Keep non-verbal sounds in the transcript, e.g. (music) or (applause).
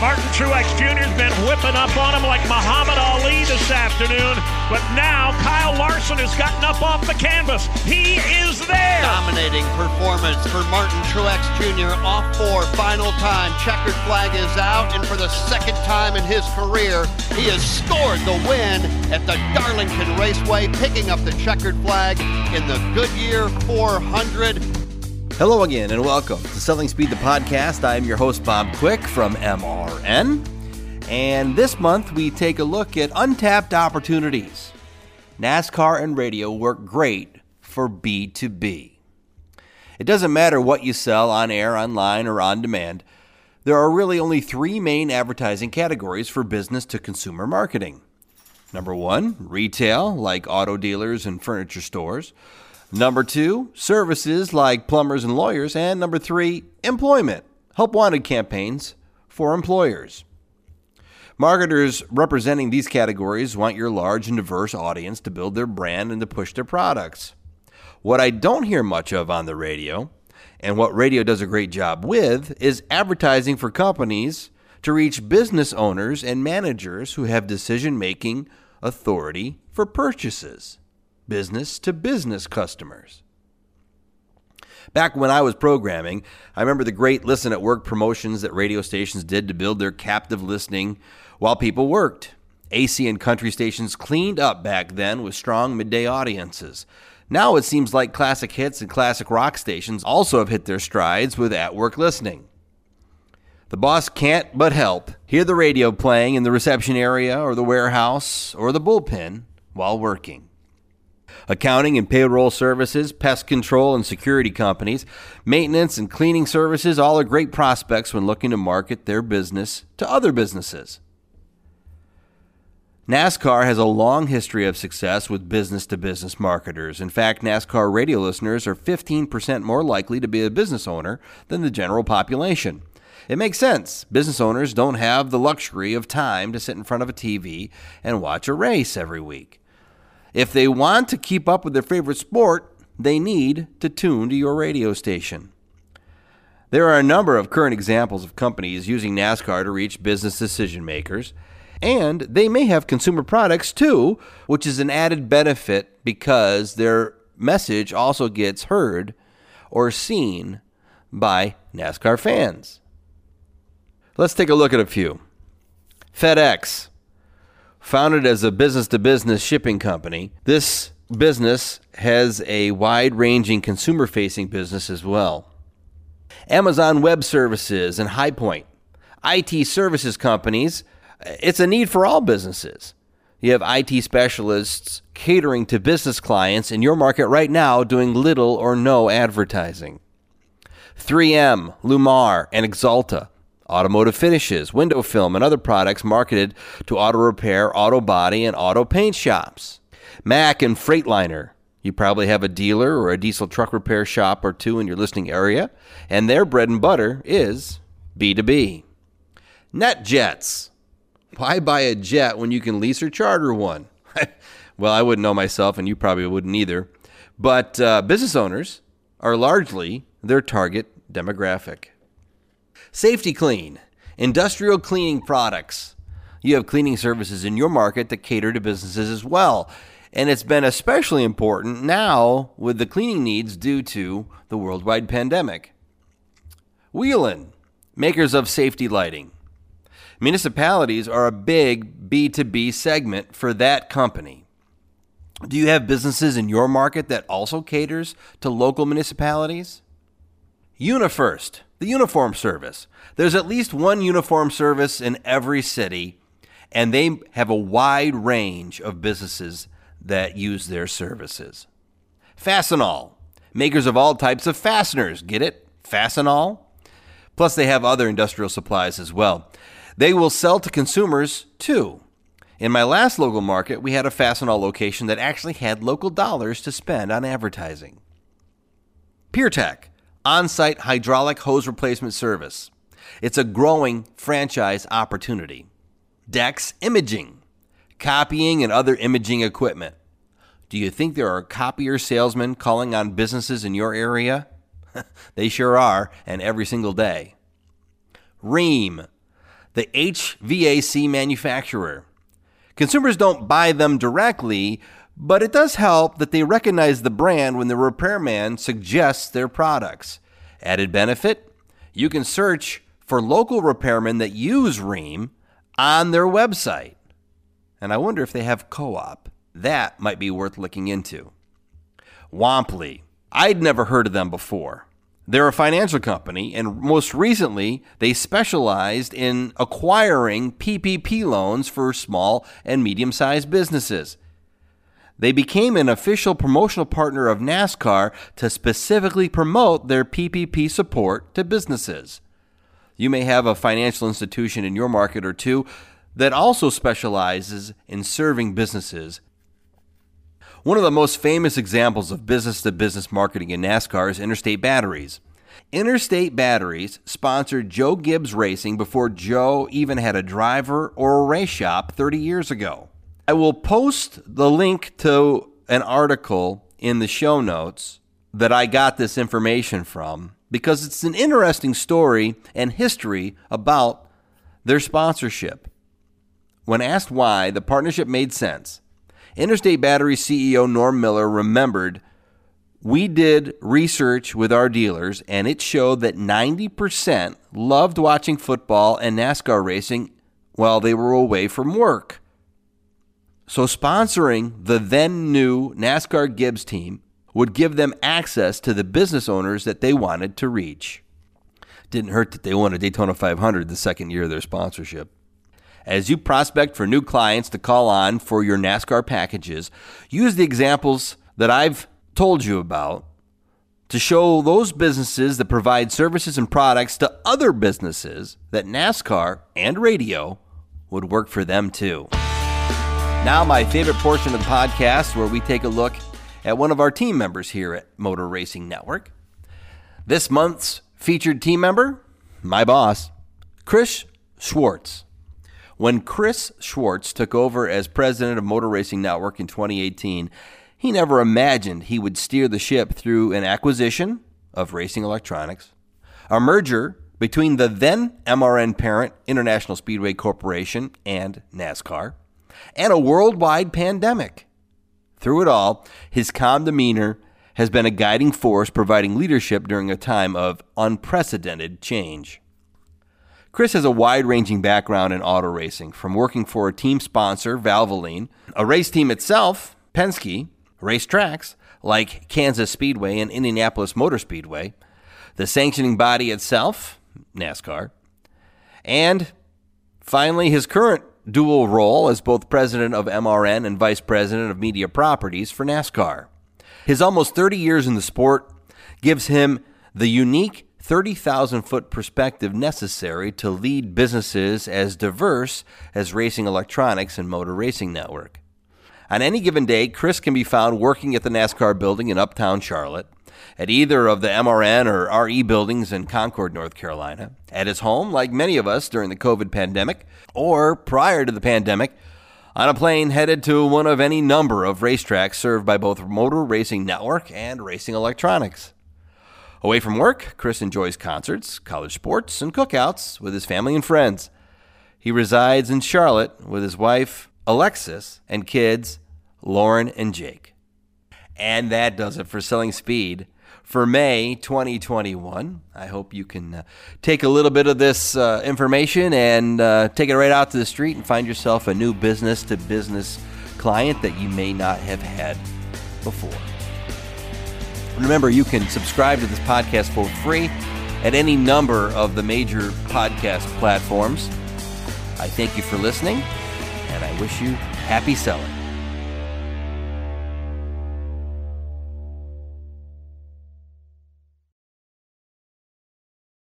Martin Truex Jr.'s been whipping up on him like Muhammad Ali this afternoon, but now Kyle Larson has gotten up off the canvas. He is there. Dominating performance for Martin Truex Jr. off four, final time. Checkered flag is out, and for the second time in his career, he has scored the win at the Darlington Raceway, picking up the checkered flag in the Goodyear 400. Hello again, and welcome to Selling Speed the Podcast. I'm your host, Bob Quick from MRN. And this month, we take a look at untapped opportunities. NASCAR and radio work great for B2B. It doesn't matter what you sell on air, online, or on demand. There are really only three main advertising categories for business to consumer marketing. Number one, retail, like auto dealers and furniture stores. Number two, services like plumbers and lawyers. And number three, employment, help wanted campaigns for employers. Marketers representing these categories want your large and diverse audience to build their brand and to push their products. What I don't hear much of on the radio, and what radio does a great job with, is advertising for companies to reach business owners and managers who have decision making authority for purchases business to business customers. Back when I was programming, I remember the great listen at work promotions that radio stations did to build their captive listening while people worked. AC and country stations cleaned up back then with strong midday audiences. Now it seems like classic hits and classic rock stations also have hit their strides with at work listening. The boss can't but help hear the radio playing in the reception area or the warehouse or the bullpen while working accounting and payroll services, pest control and security companies, maintenance and cleaning services all are great prospects when looking to market their business to other businesses. NASCAR has a long history of success with business to business marketers. In fact, NASCAR radio listeners are 15% more likely to be a business owner than the general population. It makes sense. Business owners don't have the luxury of time to sit in front of a TV and watch a race every week. If they want to keep up with their favorite sport, they need to tune to your radio station. There are a number of current examples of companies using NASCAR to reach business decision makers, and they may have consumer products too, which is an added benefit because their message also gets heard or seen by NASCAR fans. Let's take a look at a few. FedEx Founded as a business to business shipping company, this business has a wide ranging consumer facing business as well. Amazon Web Services and Highpoint, IT services companies, it's a need for all businesses. You have IT specialists catering to business clients in your market right now doing little or no advertising. 3M, LLumar, and Axalta automotive finishes, window film, and other products marketed to auto repair, auto body, and auto paint shops. Mack and Freightliner. You probably have a dealer or a diesel truck repair shop or two in your listing area, and their bread and butter is B2B. NetJets. Why buy a jet when you can lease or charter one? (laughs) well, I wouldn't know myself, and you probably wouldn't either. But uh, business owners are largely their target demographic. Safety-Kleen, industrial cleaning products. You have cleaning services in your market that cater to businesses as well. And it's been especially important now with the cleaning needs due to the worldwide pandemic. Whelen, makers of safety lighting. Municipalities are a big B2B segment for that company. Do you have businesses in your market that also caters to local municipalities? UniFirst, the uniform service. There's at least one uniform service in every city, and they have a wide range of businesses that use their services. Fastenal, makers of all types of fasteners. Get it? Fastenal? Plus, they have other industrial supplies as well. They will sell to consumers too. In my last local market, we had a Fastenal location that actually had local dollars to spend on advertising. Pirtek on site hydraulic hose replacement service. It's a growing franchise opportunity. Dex Imaging, copying and other imaging equipment. Do you think there are copier salesmen calling on businesses in your area? (laughs) they sure are, and every single day. Rheem, the HVAC manufacturer. Consumers don't buy them directly, but it does help that they recognize the brand when the repairman suggests their products. Added benefit you can search for local repairmen that use Rheem on their website. And I wonder if they have co op. That might be worth looking into. Womply. I'd never heard of them before. They're a financial company, and most recently, they specialized in acquiring PPP loans for small and medium sized businesses. They became an official promotional partner of NASCAR to specifically promote their PPP support to businesses. You may have a financial institution in your market or two that also specializes in serving businesses one of the most famous examples of business to business marketing in NASCAR is Interstate Batteries. Interstate Batteries sponsored Joe Gibbs Racing before Joe even had a driver or a race shop 30 years ago. I will post the link to an article in the show notes that I got this information from because it's an interesting story and history about their sponsorship. When asked why, the partnership made sense. Interstate Battery CEO Norm Miller remembered we did research with our dealers, and it showed that 90% loved watching football and NASCAR racing while they were away from work. So, sponsoring the then new NASCAR Gibbs team would give them access to the business owners that they wanted to reach. Didn't hurt that they won a Daytona 500 the second year of their sponsorship. As you prospect for new clients to call on for your NASCAR packages, use the examples that I've told you about to show those businesses that provide services and products to other businesses that NASCAR and radio would work for them too. Now, my favorite portion of the podcast where we take a look at one of our team members here at Motor Racing Network. This month's featured team member, my boss, Chris Schwartz. When Chris Schwartz took over as president of Motor Racing Network in 2018, he never imagined he would steer the ship through an acquisition of Racing Electronics, a merger between the then MRN parent International Speedway Corporation and NASCAR, and a worldwide pandemic. Through it all, his calm demeanor has been a guiding force providing leadership during a time of unprecedented change. Chris has a wide ranging background in auto racing, from working for a team sponsor, Valvoline, a race team itself, Penske, racetracks like Kansas Speedway and Indianapolis Motor Speedway, the sanctioning body itself, NASCAR, and finally his current dual role as both president of MRN and vice president of media properties for NASCAR. His almost 30 years in the sport gives him the unique 30,000 foot perspective necessary to lead businesses as diverse as Racing Electronics and Motor Racing Network. On any given day, Chris can be found working at the NASCAR building in Uptown Charlotte, at either of the MRN or RE buildings in Concord, North Carolina, at his home, like many of us during the COVID pandemic, or prior to the pandemic, on a plane headed to one of any number of racetracks served by both Motor Racing Network and Racing Electronics. Away from work, Chris enjoys concerts, college sports, and cookouts with his family and friends. He resides in Charlotte with his wife, Alexis, and kids, Lauren and Jake. And that does it for Selling Speed for May 2021. I hope you can uh, take a little bit of this uh, information and uh, take it right out to the street and find yourself a new business to business client that you may not have had before. Remember, you can subscribe to this podcast for free at any number of the major podcast platforms. I thank you for listening, and I wish you happy selling.